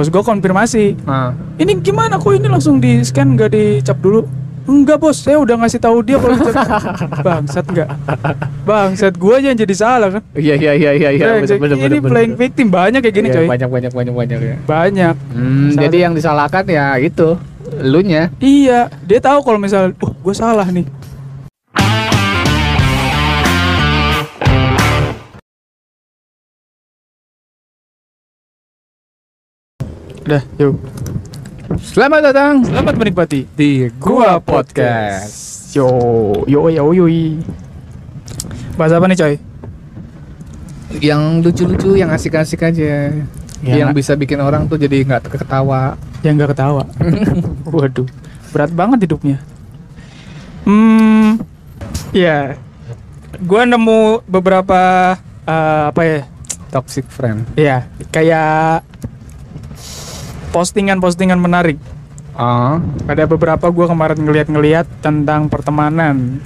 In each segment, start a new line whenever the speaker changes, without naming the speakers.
bos gue konfirmasi.
Ah.
ini gimana kok ini langsung di scan nggak dicap dulu? Enggak bos. Saya udah ngasih tahu dia kalau dicap. Bangsat enggak bangsat gue aja yang jadi salah kan?
Iya iya iya iya iya.
Brengsek.
bener, bener,
ini
bener,
playing
bener.
victim. Banyak kayak gini
Iya,
coy.
Banyak banyak banyak banyak ya.
banyak.
Hmm,
Salah.
jadi yang disalahkan ya itu lu nya.
iya. Dia tahu kalau misal oh gue salah nih udah yuk
Selamat datang
selamat menikmati
di Gua Podcast.
Yo, yo, yo, yo. Bahas apa nih, coy?
Yang lucu-lucu, yang asik-asik aja.
Ya,
yang bisa bikin orang tuh jadi nggak ketawa.
Yang nggak ketawa. Waduh, berat banget hidupnya. Hmm, ya. Gua nemu beberapa eh, apa ya?
Toxic friend.
Ya, kayak postingan-postingan menarik.
Oh,
Ada beberapa gua kemarin ngeliat-ngeliat tentang pertemanan.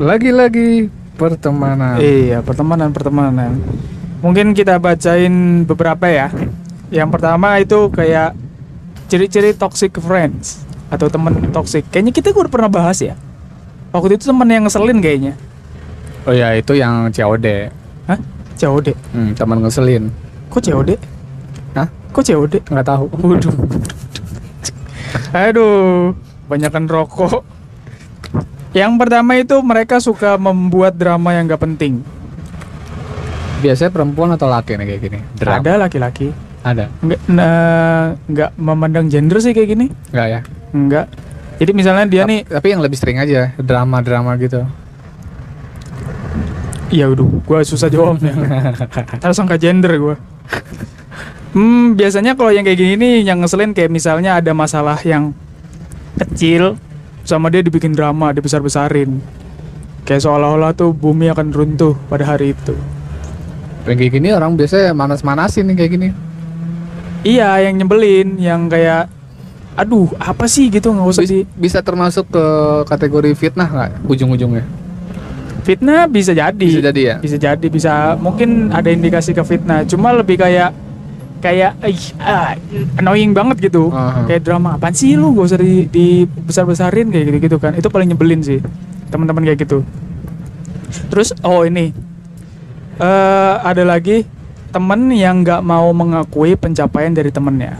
lagi-lagi pertemanan.
Iya, pertemanan-pertemanan. Mungkin kita bacain beberapa ya. Yang pertama itu kayak ciri-ciri toxic friends atau temen toxic. Kayaknya kita udah pernah bahas ya. Waktu itu temen yang ngeselin kayaknya.
Oh ya, itu yang COD.
Hah? COD.
Hmm, teman ngeselin.
Kok COD? Kok COD?
Nggak tahu.
Waduh. Aduh, banyakan rokok. Yang pertama itu mereka suka membuat drama yang gak penting.
Biasanya perempuan atau laki nih kayak gini? Drama.
Ada laki-laki.
Ada.
nggak nah, nggak memandang gender sih kayak gini
Nggak ya?
nggak jadi misalnya dia nih
Tapi yang lebih sering aja drama-drama gitu.
ya udah gua susah jawabnya harus angka gender gua hmm biasanya kalau yang kayak gini nih yang ngeselin kayak misalnya ada masalah yang kecil sama dia dibikin drama dibesar besarin kayak seolah-olah tuh bumi akan runtuh pada hari itu
Yang kayak gini orang biasanya manas-manasin nih kayak gini.
iya yang nyebelin yang kayak aduh apa sih gitu nggak usah di
bisa termasuk ke kategori fitnah nggak ujung-ujungnya?
fitnah bisa jadi
Bisa jadi ya?
bisa jadi bisa mungkin ada indikasi ke fitnah cuma lebih kayak kayak ih, ah, annoying banget gitu.
Aha.
kayak drama apaan sih lu? Gak usah di, di besar besarin kayak gitu gitu kan. Itu paling nyebelin sih teman-teman kayak gitu. Terus oh ini. Eh ada lagi temen yang nggak mau mengakui pencapaian dari temennya.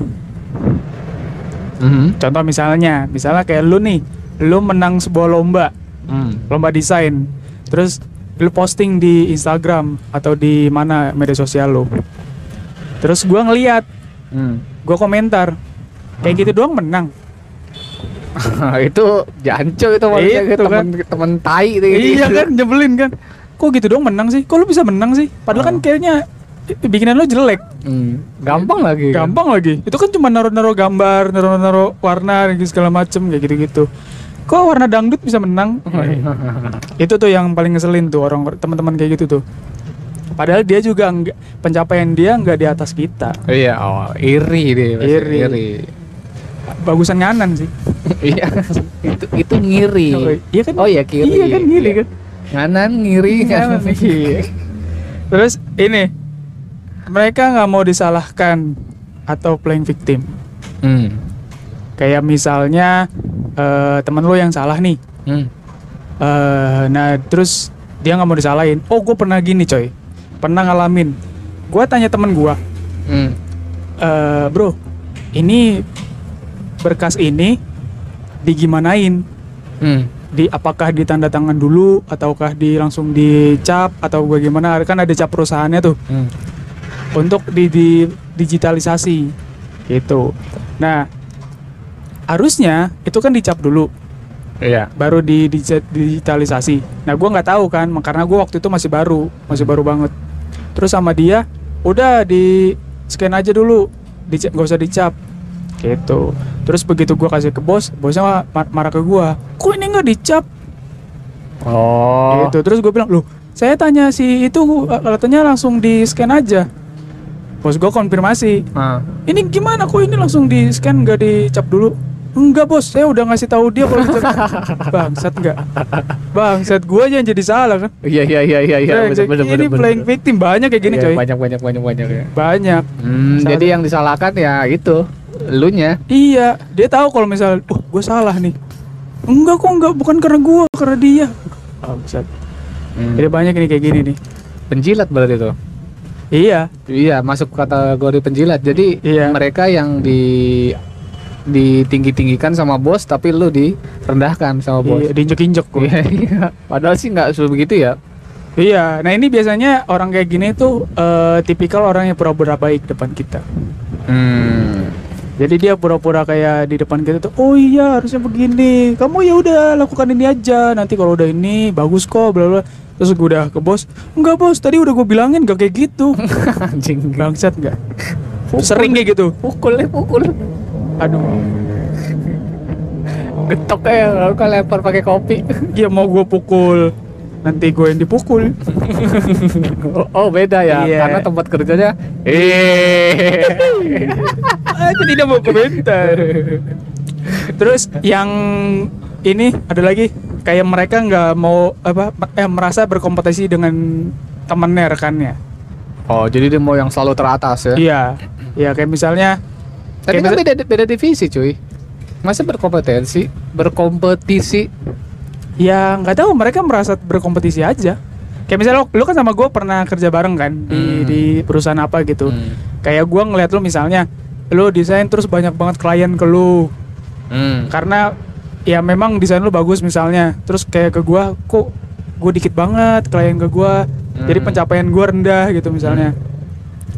Mhm.
contoh misalnya misalnya kayak lu nih lu menang sebuah lomba
Hmm.
lomba desain. Terus lu posting di Instagram atau di mana media sosial lu terus gua ngeliat
Hmm.
gua komentar kayak gitu doang menang
itu janco itu maksudnya
Itu kan.
temen temen tai itu gitu.
iya kan nyebelin kan kok gitu doang menang sih kok lu bisa menang sih padahal kan
Oh.
kayaknya bikinan lu jelek
Hmm. Gampang lagi. kan?
gampang lagi itu kan cuma naruh-naruh gambar naruh-naruh warna gitu segala macem kayak gitu-gitu kok warna dangdut bisa menang itu tuh yang paling ngeselin tuh orang teman-teman kayak gitu tuh padahal dia juga enggak pencapaian dia nggak di atas kita
Iya, oh, iri dia. pasti
Iri.
iri.
bagusan nganan sih
Iya, itu itu ngiri.
Oh, iya kan
Oh iya kiri.
iya kan ngiri kan
Nganan ngiri kan.
Nganan, iya. terus ini mereka nggak mau disalahkan atau playing victim
Hmm.
kayak misalnya eh, temen lo yang salah nih
Hmm.
Eh, nah terus dia nggak mau disalahin oh gue pernah gini coy pernah ngalamin gue tanya temen gue
Hmm.
eh bro ini berkas ini digimanain
Hmm.
di apakah ditanda tangan dulu ataukah di langsung dicap atau bagaimana kan ada cap perusahaannya tuh
Hmm.
untuk di, di digitalisasi gitu nah harusnya itu kan dicap dulu
Iya.
baru di, di digitalisasi. Nah, gua nggak tahu kan, karena gua waktu itu masih baru, masih baru banget. Terus sama dia, udah di scan aja dulu, dicap nggak usah dicap, gitu. Terus begitu gua kasih ke bos, bosnya ma- mar- marah ke gua, kok ini nggak dicap?
Oh.
Gitu. Terus gue bilang, loh, saya tanya si itu katanya langsung di scan aja. Bos gua konfirmasi,
Ah.
ini gimana kok ini langsung di scan nggak dicap dulu? Enggak bos saya udah ngasih tahu dia kalau gitu." bangsat enggak bangsat gue aja yang jadi salah kan
Iya iya iya iya iya.
Ini playing victim banyak kayak gini
Iya,
coy
Banyak banyak banyak banyak ya.
banyak
Hmm,
Salah
jadi yang disalahkan ya itu elunya.
iya dia tahu kalau misal oh gue salah nih enggak kok enggak bukan karena gue karena dia bangsat
Hmm.
jadi banyak ini kayak gini nih
Penjilat berarti itu.
iya
Iya, masuk kategori penjilat. Jadi
Iya.
mereka yang di ditinggi-tinggikan sama bos tapi lu direndahkan sama bos.
iya diinjek-injek gue
Iya, iya. Padahal sih nggak begitu ya.
Iya, nah ini biasanya orang kayak gini tuh eh, tipikal orang yang pura-pura baik depan kita.
Hmm.
Jadi dia pura-pura kayak di depan kita tuh, oh iya harusnya begini. Kamu ya udah lakukan ini aja. Nanti kalau udah ini bagus kok, bla bla. Terus gue udah ke bos, enggak bos, tadi udah gue bilangin gak kayak gitu.
Anjing.
Bangsat nggak? Sering kayak gitu.
Pukul pukul.
Aduh,
Getok ya kalau lempar pakai kopi.
dia mau gue pukul. Nanti gue yang dipukul.
oh, beda ya.
Iya.
Karena tempat kerjanya eh
Aku tidak mau komentar. Terus yang ini ada lagi kayak mereka nggak mau apa eh, merasa berkompetisi dengan temennya rekannya.
Oh, jadi dia mau yang selalu teratas ya.
Iya, iya kayak misalnya
Tapi kan beda beda divisi, cuy. Masa berkompetensi, berkompetisi?
ya nggak tahu mereka merasa berkompetisi aja. Kayak misalnya lo, lo kan sama gue pernah kerja bareng kan di
Hmm.
di perusahaan apa gitu.
Hmm.
Kayak gue ngeliat lo misalnya lo desain terus banyak banget klien ke lo
Hmm.
karena ya memang desain lu bagus misalnya terus kayak ke gua kok gue dikit banget klien ke jadi
Hmm.
pencapaian gua rendah gitu misalnya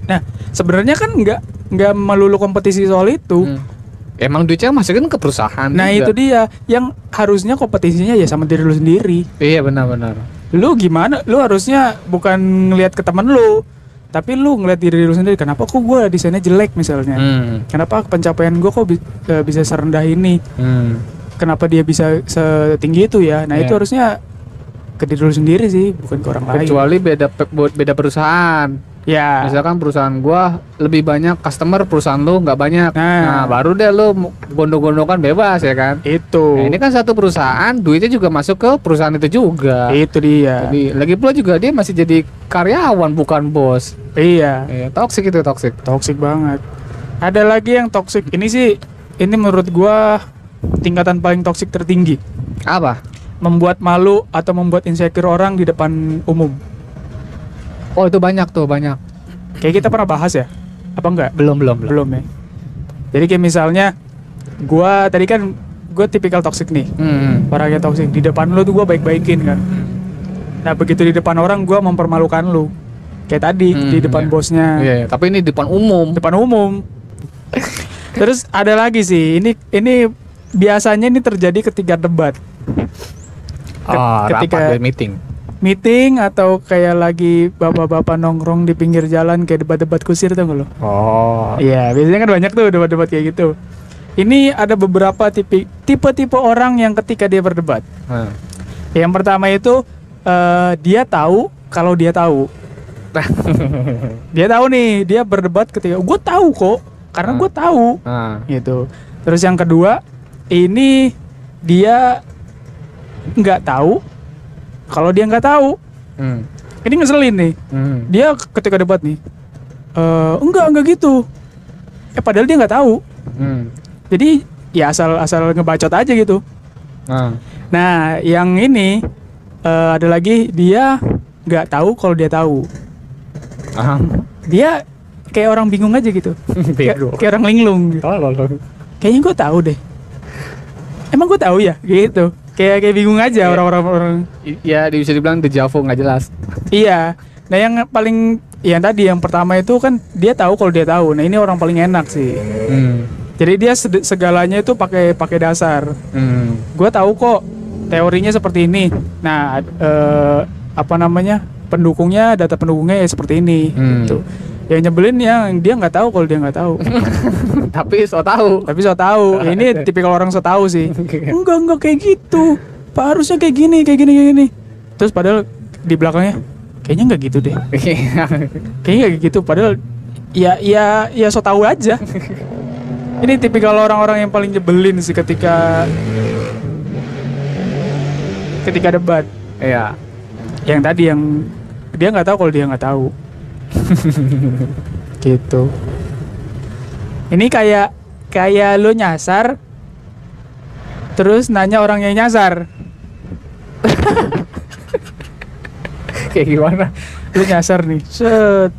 nah sebenarnya kan nggak nggak melulu kompetisi soal itu
Hmm. Emang duitnya masukin ke perusahaan.
nah
juga.
itu dia yang harusnya kompetisinya ya sama diri lu sendiri
Iya benar-benar.
lu gimana lu harusnya bukan ngelihat ke teman lu tapi lu ngelihat diri lu sendiri kenapa kok gua desainnya jelek misalnya
Hmm.
kenapa pencapaian gua kok bi- eh, bisa serendah ini
Hmm.
kenapa dia bisa setinggi itu ya nah
Iya.
itu harusnya ke diri lu sendiri sih bukan ke orang lain
Kecuali beda beda perusahaan.
Ya
Misalkan perusahaan gua lebih banyak customer, perusahaan lu nggak banyak.
Nah.
Nah, baru deh lu gondok-gondokan bebas ya kan.
itu
Nah, ini kan satu perusahaan, duitnya juga masuk ke perusahaan itu juga.
itu dia
Jadi lagi pula juga dia masih jadi karyawan bukan bos.
iya
Iya, toxic itu toxic.
toxic banget ada lagi yang toxic ini sih ini menurut gua tingkatan paling toxic tertinggi
Apa?
membuat malu atau membuat insecure orang di depan umum
Oh, itu banyak tuh, banyak.
kayak kita pernah bahas ya apa enggak
Belum, belum, belum.
belum ya jadi kayak misalnya gua tadi kan gue tipikal toxic nih
Hmm.
orangnya toxic di depan lu tuh gue baik-baikin kan nah begitu di depan orang gue mempermalukan lu kayak tadi
Hmm,
di depan
iya.
bosnya
Iya, iya, tapi ini di depan umum.
depan umum terus ada lagi sih ini ini biasanya ini terjadi ketika debat
Ah,
ketika-
rapat meeting.
Meeting atau kayak lagi bapak-bapak nongkrong di pinggir jalan kayak debat-debat kusir tuh lo
Oh.
Iya, biasanya kan banyak tuh debat-debat kayak gitu. Ini ada beberapa tipe tipe-tipe orang yang ketika dia berdebat.
Hmm.
Yang pertama itu eh, dia tahu kalau dia tahu. Dia tahu nih, dia berdebat ketika gue tahu kok, karena gue tahu
Nah.
gitu. Terus yang kedua, ini dia nggak tahu kalau dia nggak tahu.
Hmm.
Ini ngeselin nih.
Hmm.
Dia ketika debat nih, eh enggak enggak gitu. Eh padahal dia nggak tahu.
Hmm.
Jadi ya asal asal ngebacot aja gitu.
Nah.
Nah, yang ini eh, ada lagi dia nggak tahu kalau dia tahu.
Ah.
Dia kayak orang bingung aja gitu.
Bego.
kayak orang linglung. gitu.
Oh.
Kayaknya gue tahu deh. Emang gue tahu ya, gitu. Kayak kayak bingung aja
Iya.
orang-orang. orang.
I- Ya, bisa dibilang dejavu nggak jelas.
Iya. Nah yang paling yang tadi yang pertama itu kan dia tahu kalau dia tahu. Nah ini orang paling enak sih.
Hmm.
Jadi dia segalanya itu pakai pakai dasar.
Hmm.
gue tahu kok teorinya seperti ini. Nah, eh, apa namanya pendukungnya, data pendukungnya ya seperti ini.
Hmm.
Gitu. Yang nyebelin yang dia nggak tahu kalau dia nggak tahu.
Tapi so tahu.
Tapi so tahu. Ini tipikal orang so tahu sih. Enggak enggak kayak gitu. Pak harusnya kayak gini, kayak gini, kayak gini. Terus padahal di belakangnya kayaknya nggak gitu deh. Kayaknya nggak gitu. Padahal ya ya ya so tahu aja. Ini tipikal orang-orang yang paling nyebelin sih ketika ketika debat.
Iya.
Yang tadi yang dia nggak tahu kalau dia nggak tahu. gitu. Ini kayak kayak lo nyasar terus nanya orang yang nyasar.
Kayak gimana?
Lu nyasar nih. Set.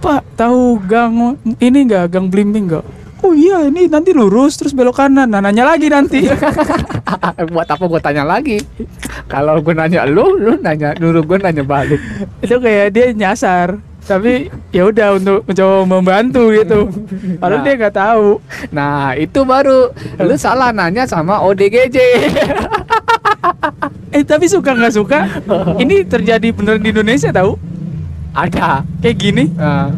Pak, tahu gang ini enggak gang blimbing enggak? Oh iya, ini nanti lurus terus belok kanan. Nah, nanya lagi nanti.
Buat apa gue tanya lagi? Kalau gue nanya lu, lu nanya, dulu gue nanya balik.
itu kayak dia nyasar tapi ya udah untuk mencoba membantu gitu. Padahal
Nah.
dia nggak tahu.
Nah itu baru. Lu salah nanya sama ODGJ.
eh tapi suka nggak suka? Ini terjadi beneran di Indonesia tahu?
Ada.
kayak gini.
Nah,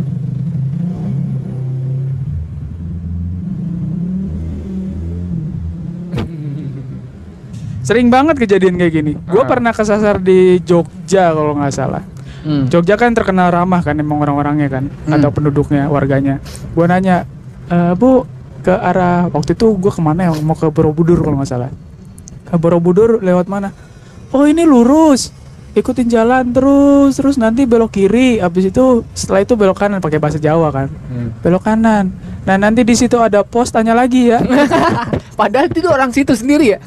sering banget kejadian kayak gini. Gue
Ah.
pernah kesasar di Jogja kalau nggak salah
hmm.
Jogja kan terkenal ramah kan emang orang-orangnya kan
Hmm.
atau penduduknya warganya. Gue nanya "Eh, bu ke arah waktu itu gue ke mana ya? Mau ke Borobudur kalau nggak salah. Ke Borobudur lewat mana? Oh ini lurus. Ikutin jalan terus terus nanti belok kiri. Habis itu setelah itu belok kanan pakai bahasa Jawa kan.
Hmm.
belok kanan. Nah nanti di situ ada pos tanya lagi ya.
Padahal itu orang situ sendiri ya.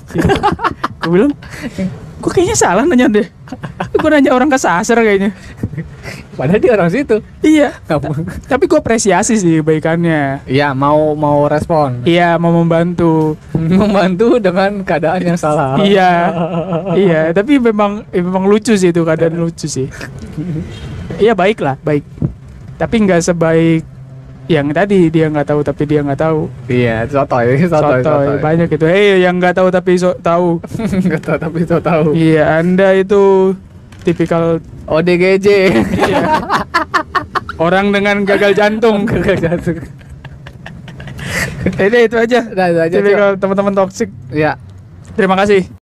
gue bilang gue kayaknya salah nanya deh gue nanya orang kesasar kayaknya
Padahal dia orang situ.
iya tapi gue apresiasi sih kebaikannya
Iya mau mau respon,
Iya mau membantu.
membantu dengan keadaan yang salah.
Iya, iya. Tapi memang eh, memang lucu sih itu keadaan lucu sih. Iya baik lah, baik. Tapi nggak sebaik yang tadi dia nggak tahu tapi dia nggak tahu.
Iya, sotoy, sotoy,
Sotoy,
sotoy.
banyak itu. Eh yang nggak tahu tapi so tahu.
Nggak tahu tapi so tahu.
iya, anda itu tipikal
ODGJ.
iya, orang dengan gagal jantung.
Gagal jantung.
Ini itu aja.
Nah, itu aja.
Tipikal teman-teman toksik.
Ya.
Terima kasih.